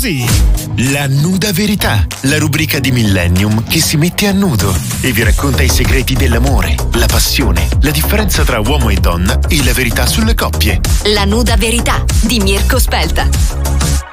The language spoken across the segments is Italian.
così. La nuda verità, la rubrica di Millennium che si mette a nudo e vi racconta i segreti dell'amore, la passione, la differenza tra uomo e donna e la verità sulle coppie. La nuda verità di Mirko Spelta.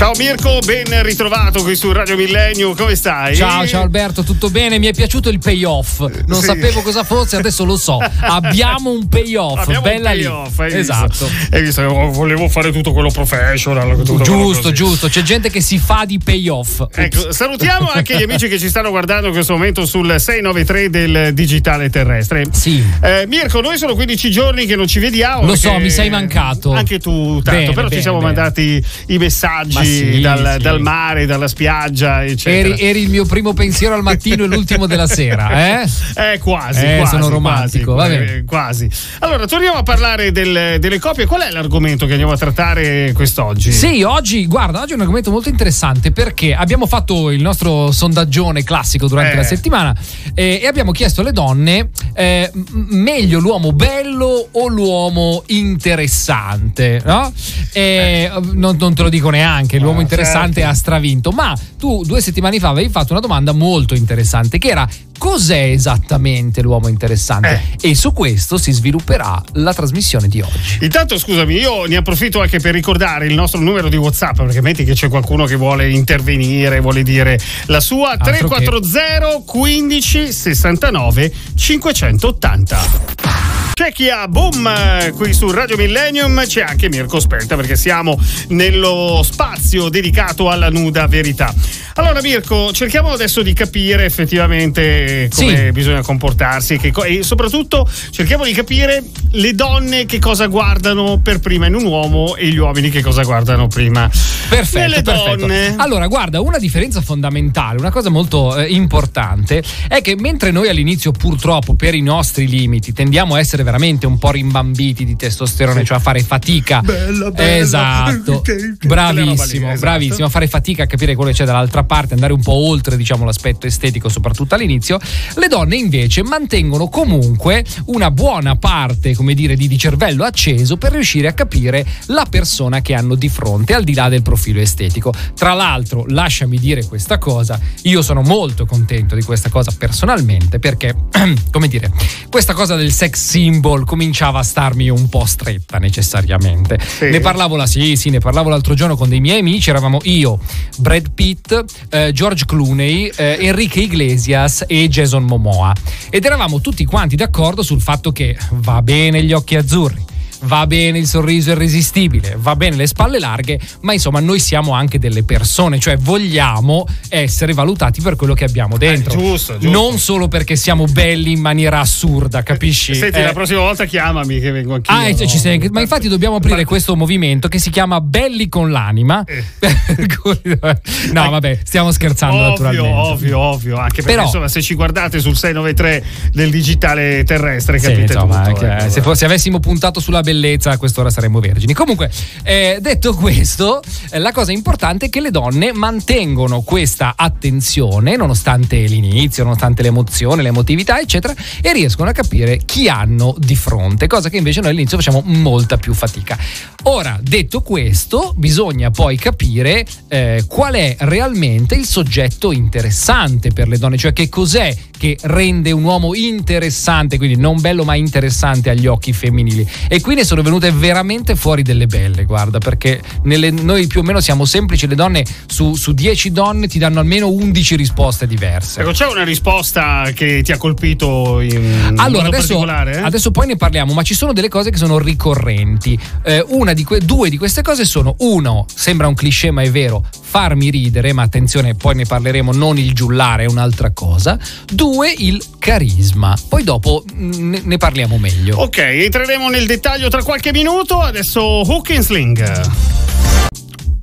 Ciao Mirko, ben ritrovato qui su Radio Millennio, come stai? Ciao, ciao Alberto, tutto bene? Mi è piaciuto il payoff. Non sì. sapevo cosa fosse, adesso lo so. Abbiamo un payoff, Abbiamo bella un payoff, lì. Esatto. Hai visto che volevo fare tutto quello professional. Tutto giusto, quello giusto. C'è gente che si fa di payoff. Ecco, salutiamo anche gli amici che ci stanno guardando in questo momento sul 693 del digitale terrestre. Sì. Eh, Mirko, noi sono 15 giorni che non ci vediamo. Lo so, mi sei mancato. Anche tu, tanto, bene, però bene, ci siamo bene. mandati i messaggi sì, dal, sì. dal, mare, dalla spiaggia, eccetera. Eri, eri, il mio primo pensiero al mattino e l'ultimo della sera, eh? Eh, quasi. Eh, quasi sono romantico, quasi, eh, quasi. Allora, torniamo a parlare del, delle coppie. Qual è l'argomento che andiamo a trattare quest'oggi? Sì, oggi, guarda, oggi è un argomento molto interessante perché abbiamo fatto il nostro sondaggione classico durante eh. la settimana eh, e abbiamo chiesto alle donne eh, meglio l'uomo bello o l'uomo interessante, no? Eh, non, non, te lo dico neanche, l'uomo ah, interessante certo. ha stravinto, ma tu due settimane fa avevi fatto una domanda molto interessante che era cos'è esattamente l'uomo interessante? Eh. E su questo si svilupperà la trasmissione di oggi. Intanto, scusami, io ne approfitto anche per ricordare il nostro numero di WhatsApp, perché metti che c'è qualcuno che vuole intervenire, vuole dire la sua Altro 340 che... 15 69 580. C'è chi ha boom qui su Radio Millennium, c'è anche Mirko Spelta perché siamo nello spazio dedicato alla nuda verità. Allora Mirko, cerchiamo adesso di capire effettivamente come sì. bisogna comportarsi co- e soprattutto cerchiamo di capire le donne che cosa guardano per prima in un uomo e gli uomini che cosa guardano prima. Perfetto, Nelle perfetto. donne. Allora, guarda, una differenza fondamentale, una cosa molto eh, importante è che mentre noi all'inizio purtroppo per i nostri limiti tendiamo a essere veramente un po' rimbambiti di testosterone, cioè a fare fatica. Bella, bella. Esatto. Che, che bravissimo, lì, esatto. bravissimo, a fare fatica a capire quello che c'è dall'altra parte, andare un po' oltre, diciamo, l'aspetto estetico, soprattutto all'inizio. Le donne invece mantengono comunque una buona parte, come dire, di, di cervello acceso per riuscire a capire la persona che hanno di fronte, al di là del profilo estetico. Tra l'altro, lasciami dire questa cosa, io sono molto contento di questa cosa personalmente perché, come dire, questa cosa del sex symbol symbol cominciava a starmi un po' stretta necessariamente. Sì. Ne parlavo la sì, sì, ne parlavo l'altro giorno con dei miei amici, eravamo io, Brad Pitt, eh, George Clooney, eh, Enrique Iglesias e Jason Momoa. Ed eravamo tutti quanti d'accordo sul fatto che va bene gli occhi azzurri va bene il sorriso irresistibile, va bene le spalle larghe, ma insomma noi siamo anche delle persone, cioè vogliamo essere valutati per quello che abbiamo dentro. Eh, giusto, giusto. Non solo perché siamo belli in maniera assurda, capisci? Senti, eh, la prossima volta chiamami che vengo anch'io. Ah, no? ci sei, ma infatti dobbiamo aprire questo movimento che si chiama Belli con l'anima. Eh. no, vabbè, stiamo scherzando ovvio, naturalmente. Ovvio, ovvio, anche perché Però, insomma se ci guardate sul 693 del digitale terrestre capite sì, insomma, tutto. Ecco. Se, se avessimo puntato sulla bellezza a quest'ora saremmo vergini. Comunque, eh, detto questo, eh, la cosa importante è che le donne mantengono questa attenzione nonostante l'inizio, nonostante l'emozione, l'emotività, eccetera, e riescono a capire chi hanno di fronte, cosa che invece noi all'inizio facciamo molta più fatica. Ora, detto questo, bisogna poi capire eh, qual è realmente il soggetto interessante per le donne, cioè che cos'è che rende un uomo interessante, quindi non bello ma interessante agli occhi femminili. E qui ne sono venute veramente fuori delle belle, guarda, perché nelle, noi più o meno siamo semplici, le donne su, su 10 donne ti danno almeno 11 risposte diverse. Ecco, c'è una risposta che ti ha colpito in allora, adesso, particolare? Eh? Adesso poi ne parliamo, ma ci sono delle cose che sono ricorrenti. Eh, di que- due di queste cose sono, uno, sembra un cliché ma è vero, farmi ridere, ma attenzione, poi ne parleremo, non il giullare è un'altra cosa. Due, il carisma. Poi dopo ne, ne parliamo meglio. Ok, entreremo nel dettaglio tra qualche minuto. Adesso Hook and Sling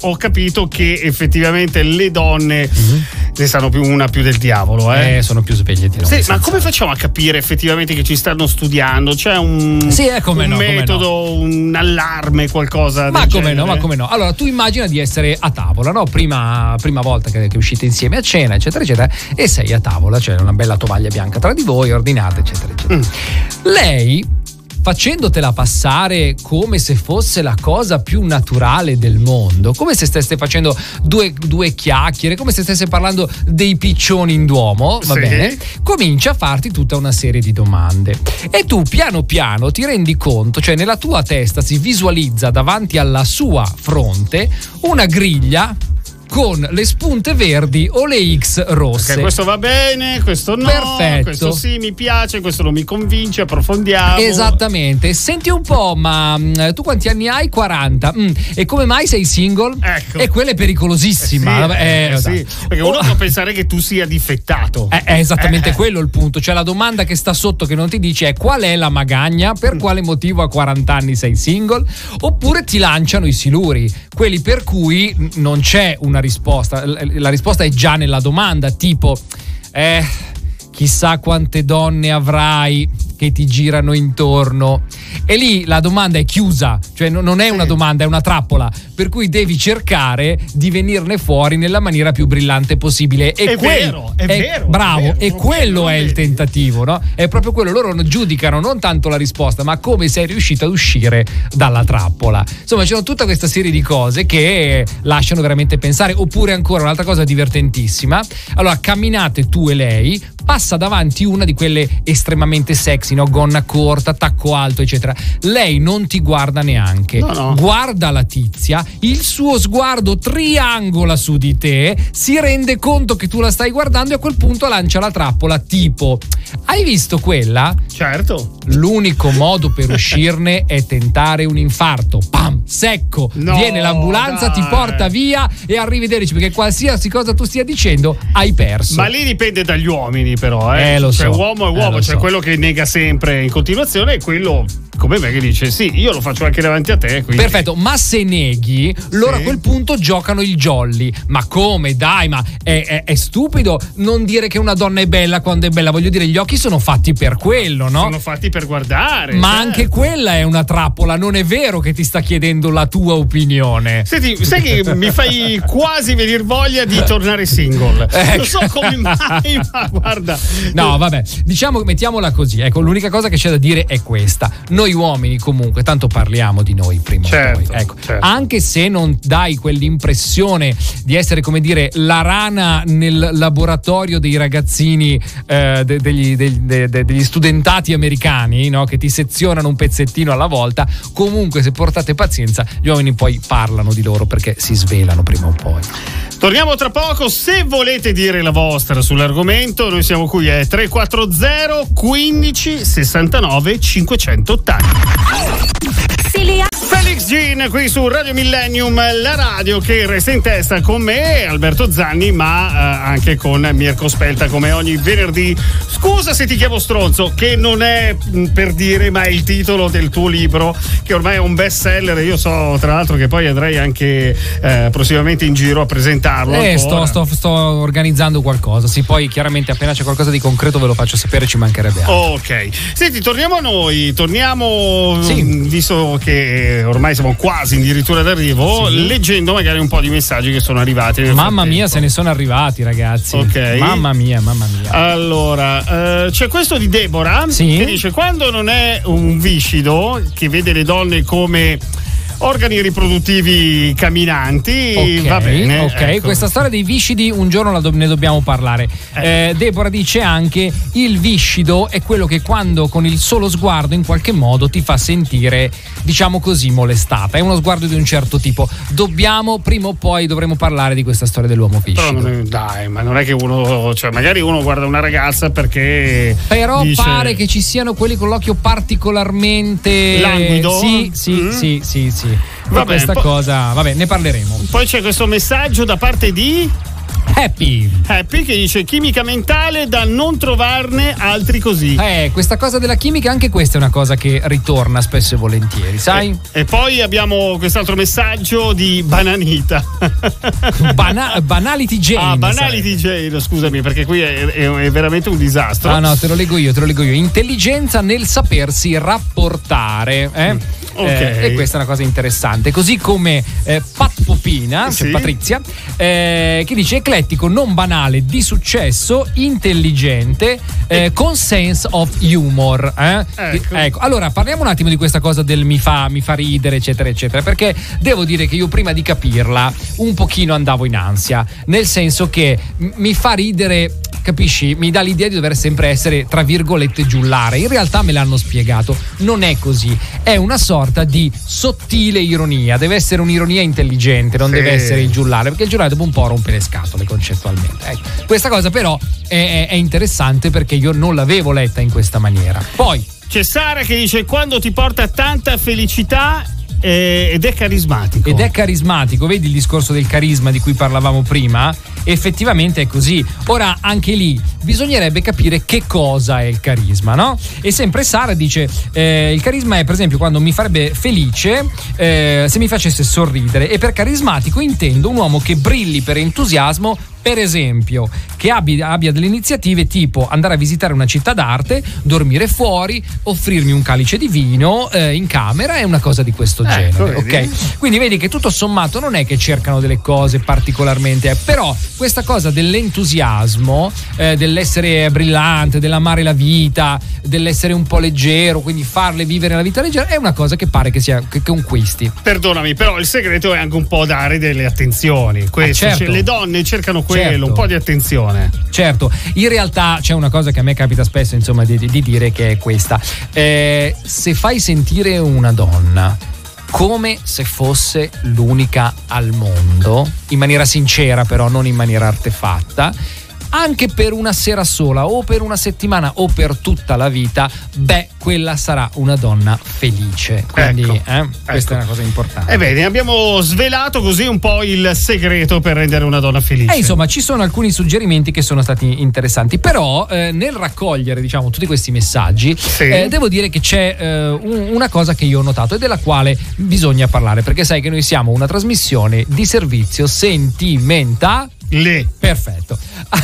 ho capito che effettivamente le donne mm-hmm. ne sanno più una più del diavolo. Eh, eh sono più sveglie di noi. Sì, ma come facciamo a capire effettivamente che ci stanno studiando? C'è un, sì, eh, un no, metodo, no. un allarme, qualcosa ma come genere? no, ma come no? Allora, tu immagina di essere a tavola, no? Prima, prima volta che, che, uscite insieme a cena, eccetera, eccetera, e sei a tavola, c'è una bella tovaglia bianca tra di voi, ordinate, eccetera, eccetera. Mm. Lei facendotela passare come se fosse la cosa più naturale del mondo, come se stesse facendo due, due chiacchiere, come se stesse parlando dei piccioni in duomo, va sì. bene? Comincia a farti tutta una serie di domande. E tu piano piano ti rendi conto, cioè nella tua testa si visualizza davanti alla sua fronte una griglia con le spunte verdi o le X rosse. Okay, questo va bene, questo no. Perfetto. Questo sì, mi piace, questo non mi convince, approfondiamo. Esattamente. Senti un po', ma mm, tu quanti anni hai? 40. Mm, e come mai sei single? Ecco. E quella è pericolosissima. Eh sì, eh, eh, sì. Perché uno oh. può pensare che tu sia difettato. Eh, è esattamente eh, eh. quello il punto. Cioè la domanda che sta sotto che non ti dice è qual è la magagna, per mm. quale motivo a 40 anni sei single? Oppure ti lanciano i siluri, quelli per cui non c'è una una risposta. La risposta è già nella domanda, tipo, eh, chissà quante donne avrai che ti girano intorno. E lì la domanda è chiusa, cioè non è una domanda, è una trappola, per cui devi cercare di venirne fuori nella maniera più brillante possibile. E è quel, vero, è, è vero. Bravo, è vero, e quello è il tentativo, no? È proprio quello, loro giudicano non tanto la risposta, ma come sei riuscito ad uscire dalla trappola. Insomma, c'è tutta questa serie di cose che lasciano veramente pensare. Oppure ancora un'altra cosa divertentissima. Allora, camminate tu e lei, passa davanti una di quelle estremamente sexy, no? gonna corta, tacco alto, eccetera. Lei non ti guarda neanche, no, no. guarda la tizia, il suo sguardo triangola su di te, si rende conto che tu la stai guardando e a quel punto lancia la trappola tipo hai visto quella? Certo. L'unico modo per uscirne è tentare un infarto. Pam, secco. No, Viene l'ambulanza, dai. ti porta via e arrivederci perché qualsiasi cosa tu stia dicendo hai perso. Ma lì dipende dagli uomini però, eh. eh lo cioè, so. uomo è uomo, eh, cioè so. quello che nega sempre in continuazione e quello come me che dice sì, io lo faccio anche davanti a te. Quindi. Perfetto, ma se neghi, loro sì. a quel punto giocano il jolly. Ma come? Dai, ma è, è, è, stupido non dire che una donna è bella quando è bella. Voglio dire, gli occhi sono fatti per quello, no? Sono fatti per guardare. Ma certo. anche quella è una trappola, non è vero che ti sta chiedendo la tua opinione. Senti, sai che mi fai quasi venire voglia di tornare single. Ecco. Non so come mai, ma guarda. No, vabbè, diciamo, mettiamola così. Ecco, l'unica cosa che c'è da dire è questa. Noi uomini comunque, tanto parliamo di noi prima certo, o poi, ecco, certo. anche se non dai quell'impressione di essere come dire la rana nel laboratorio dei ragazzini eh, de, degli, de, de, degli, studentati americani no? che ti sezionano un pezzettino alla volta, comunque se portate pazienza gli uomini poi parlano di loro perché si svelano prima o poi. Torniamo tra poco, se volete dire la vostra sull'argomento, noi siamo qui, è 340 15 69 580. Jean qui su Radio Millennium, la radio che resta in testa con me, Alberto Zanni, ma eh, anche con Mirko Spelta come ogni venerdì. Scusa se ti chiamo stronzo, che non è mh, mm, per dire, ma è il titolo del tuo libro, che ormai è un best seller. Io so tra l'altro che poi andrei anche eh, prossimamente in giro a presentarlo. Eh, sto, sto, sto, organizzando qualcosa. Sì, poi chiaramente appena c'è qualcosa di concreto ve lo faccio sapere, ci mancherebbe altro. Ok. Senti, torniamo a noi, torniamo, sì. Mm, visto che ormai siamo quasi addirittura d'arrivo, sì. leggendo magari un po' di messaggi che sono arrivati. Mamma frattempo. mia, se ne sono arrivati, ragazzi. Ok. Mamma mia, mamma mia. Allora, eh, c'è questo di Deborah sì. che dice: quando non è un viscido che vede le donne come organi riproduttivi camminanti. Okay, va bene. Ok, ecco. questa storia dei viscidi un giorno do- ne dobbiamo parlare. Eh. Eh, Deborah dice anche il viscido è quello che quando con il solo sguardo in qualche modo ti fa sentire, diciamo così, molestata. È uno sguardo di un certo tipo. Dobbiamo, prima o poi dovremo parlare di questa storia dell'uomo viscido. Però dai, ma non è che uno, cioè magari uno guarda una ragazza perché... Però dice... pare che ci siano quelli con l'occhio particolarmente... Languido? Sì, sì, mm. sì, sì, sì sì. Va bene, questa po- cosa, vabbè, ne parleremo. Poi c'è questo messaggio da parte di Happy. Happy che dice chimica mentale da non trovarne altri così. Eh, questa cosa della chimica, anche questa è una cosa che ritorna spesso e volentieri, sai? E, e poi abbiamo quest'altro messaggio di Bananita. Bana- banality Jane. Ah, Banality sai. Jane, scusami, perché qui è, è, è, veramente un disastro. Ah, no, te lo leggo io, te lo leggo io. Intelligenza nel sapersi rapportare. Eh? Mm. Okay. Eh, e questa è una cosa interessante. Così come eh, Pat Popina, cioè sì. Patrizia, eh, che dice eclettico, non banale, di successo, intelligente, eh, con sense of humor. Eh? Ecco. ecco. Allora, parliamo un attimo di questa cosa del mi fa, mi fa ridere, eccetera, eccetera, perché devo dire che io prima di capirla un pochino andavo in ansia, nel senso che mi fa ridere capisci? Mi dà l'idea di dover sempre essere, tra virgolette, giullare. In realtà me l'hanno spiegato, non è così. È una sorta di sottile ironia. Deve essere un'ironia intelligente, non sì. deve essere il giullare, perché il giullare dopo un po' rompe le scatole concettualmente. Ecco. Questa cosa però è, è interessante perché io non l'avevo letta in questa maniera. Poi. C'è Sara che dice quando ti porta tanta felicità eh, ed è carismatico. Ed è carismatico, vedi il discorso del carisma di cui parlavamo prima? Effettivamente è così. Ora, anche lì bisognerebbe capire che cosa è il carisma, no? E sempre Sara dice: eh, il carisma è, per esempio, quando mi farebbe felice eh, se mi facesse sorridere. E per carismatico intendo un uomo che brilli per entusiasmo per esempio, che abbia, abbia, delle iniziative tipo andare a visitare una città d'arte, dormire fuori, offrirmi un calice di vino eh, in camera e una cosa di questo ecco, genere. Vedi. Ok? Quindi vedi che tutto sommato non è che cercano delle cose particolarmente, eh, però questa cosa dell'entusiasmo, eh, dell'essere brillante, dell'amare la vita, dell'essere un po' leggero, quindi farle vivere la vita leggera, è una cosa che pare che sia che conquisti. Perdonami, però il segreto è anche un po' dare delle attenzioni. Questo, ah, certo. cioè, le donne cercano quello, certo. un po' di attenzione. Certo, in realtà c'è una cosa che a me capita spesso insomma, di, di dire che è questa. Eh, se fai sentire una donna come se fosse l'unica al mondo, in maniera sincera però, non in maniera artefatta, anche per una sera sola o per una settimana o per tutta la vita, beh, quella sarà una donna felice. Quindi ecco, eh, ecco. questa è una cosa importante. Ebbene, abbiamo svelato così un po' il segreto per rendere una donna felice. E insomma, ci sono alcuni suggerimenti che sono stati interessanti, però eh, nel raccogliere, diciamo, tutti questi messaggi, sì. eh, devo dire che c'è eh, un, una cosa che io ho notato e della quale bisogna parlare, perché sai che noi siamo una trasmissione di servizio sentimentale le. Perfetto.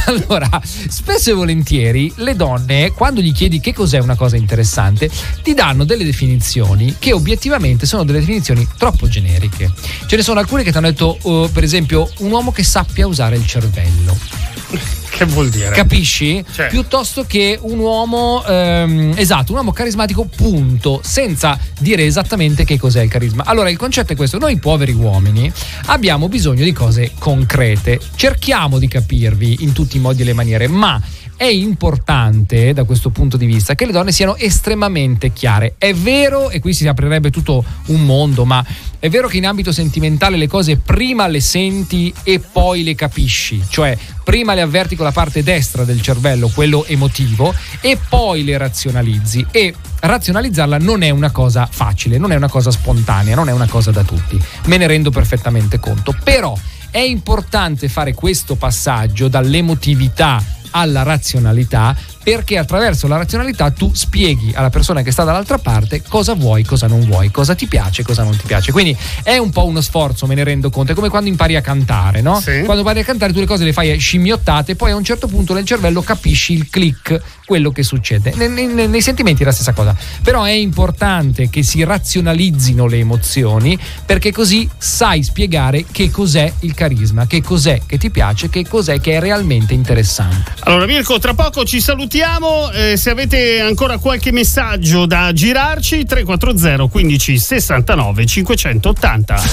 Allora, spesso e volentieri le donne, quando gli chiedi che cos'è una cosa interessante, ti danno delle definizioni che obiettivamente sono delle definizioni troppo generiche. Ce ne sono alcune che ti hanno detto, uh, per esempio, un uomo che sappia usare il cervello. Che vuol dire? Capisci? Cioè. Piuttosto che un uomo, ehm, esatto, un uomo carismatico, punto, senza dire esattamente che cos'è il carisma. Allora, il concetto è questo: noi poveri uomini abbiamo bisogno di cose concrete. Cerchiamo di capirvi in tutti i modi e le maniere, ma è importante da questo punto di vista che le donne siano estremamente chiare. È vero, e qui si aprirebbe tutto un mondo, ma è vero che in ambito sentimentale le cose prima le senti e poi le capisci, cioè prima le avverti con la parte destra del cervello, quello emotivo, e poi le razionalizzi. E razionalizzarla non è una cosa facile, non è una cosa spontanea, non è una cosa da tutti. Me ne rendo perfettamente conto. Però è importante fare questo passaggio dall'emotività alla razionalità perché attraverso la razionalità tu spieghi alla persona che sta dall'altra parte cosa vuoi, cosa non vuoi, cosa ti piace, cosa non ti piace. Quindi è un po' uno sforzo, me ne rendo conto. È come quando impari a cantare, no? Sì. Quando impari a cantare tu le cose le fai scimmiottate, poi a un certo punto nel cervello capisci il click, quello che succede. Nei, nei, nei sentimenti è la stessa cosa. Però è importante che si razionalizzino le emozioni perché così sai spiegare che cos'è il carisma, che cos'è che ti piace, che cos'è che è realmente interessante. Allora Mirko, tra poco ci salutiamo salutiamo. Eh, se avete ancora qualche messaggio da girarci, 340 15 69 580.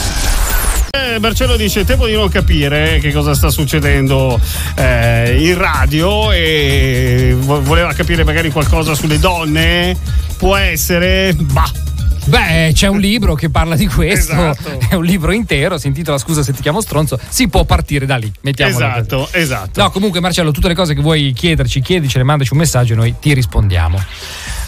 Eh, Marcello dice: Temo di non capire che cosa sta succedendo eh, in radio e voleva capire magari qualcosa sulle donne. Può essere. Bah Beh, c'è un libro che parla di questo, esatto. è un libro intero, si intitola Scusa se ti chiamo stronzo, si può partire da lì, mettiamolo Esatto, così. esatto. No, comunque Marcello, tutte le cose che vuoi chiederci, chiedicele, mandaci un messaggio e noi ti rispondiamo.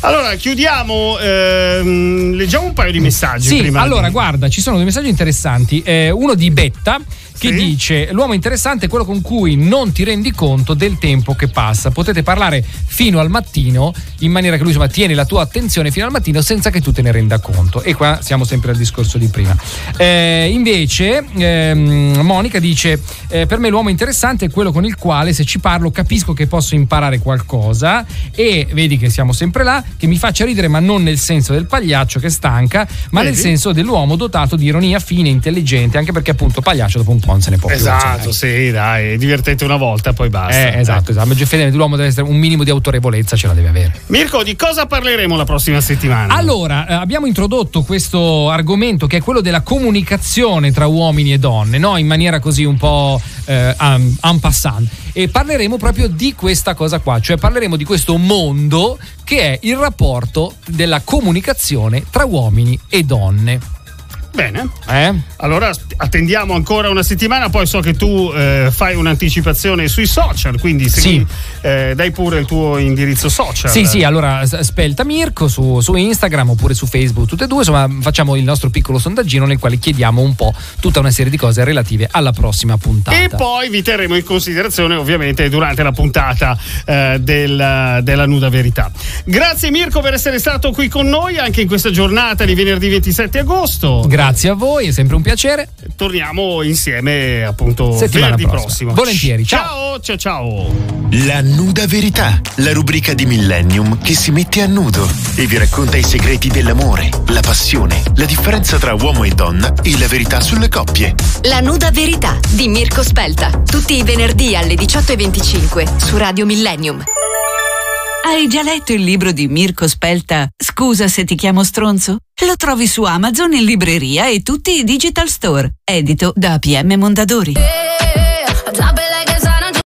Allora, chiudiamo, ehm, leggiamo un paio di messaggi. Sì, allora, di... guarda, ci sono dei messaggi interessanti. Eh, uno di Betta che sì. dice l'uomo interessante è quello con cui non ti rendi conto del tempo che passa. Potete parlare fino al mattino in maniera che lui insomma tiene la tua attenzione fino al mattino senza che tu te ne renda conto. E qua siamo sempre al discorso di prima. Eh, invece ehm, Monica dice eh, per me l'uomo interessante è quello con il quale se ci parlo capisco che posso imparare qualcosa e vedi che siamo sempre là, che mi faccia ridere ma non nel senso del pagliaccio che stanca, ma vedi? nel senso dell'uomo dotato di ironia fine, intelligente, anche perché appunto pagliaccio dopo un po' non se ne può esatto, più. Esatto, sì, dai, divertente una volta poi basta. Eh, esatto, esatto. Effettivamente l'uomo deve essere un minimo di autorevolezza ce la deve avere. Mirko, di cosa parleremo la prossima settimana? Allora, eh, abbiamo introdotto questo argomento che è quello della comunicazione tra uomini e donne, no? In maniera così un po' eh, en passant. E parleremo proprio di questa cosa qua, cioè parleremo di questo mondo che è il rapporto della comunicazione tra uomini e donne. Bene. Eh? Allora attendiamo ancora una settimana, poi so che tu eh, fai un'anticipazione sui social, quindi segui, sì. eh, dai pure il tuo indirizzo social. Sì, sì, allora spelta Mirko su, su, Instagram oppure su Facebook, tutte e due, insomma facciamo il nostro piccolo sondaggino nel quale chiediamo un po' tutta una serie di cose relative alla prossima puntata. E poi vi terremo in considerazione ovviamente durante la puntata eh, del, della nuda verità. Grazie Mirko per essere stato qui con noi anche in questa giornata di venerdì 27 agosto. Grazie Grazie a voi, è sempre un piacere. Torniamo insieme appunto Settimana venerdì prossimo. Volentieri. Ciao. ciao, ciao, ciao. La nuda verità, la rubrica di Millennium che si mette a nudo e vi racconta i segreti dell'amore, la passione, la differenza tra uomo e donna e la verità sulle coppie. La nuda verità di Mirko Spelta, tutti i venerdì alle 18:25 su Radio Millennium. Hai già letto il libro di Mirko Spelta Scusa se ti chiamo stronzo? Lo trovi su Amazon in libreria e tutti i digital store, edito da PM Mondadori. Eh,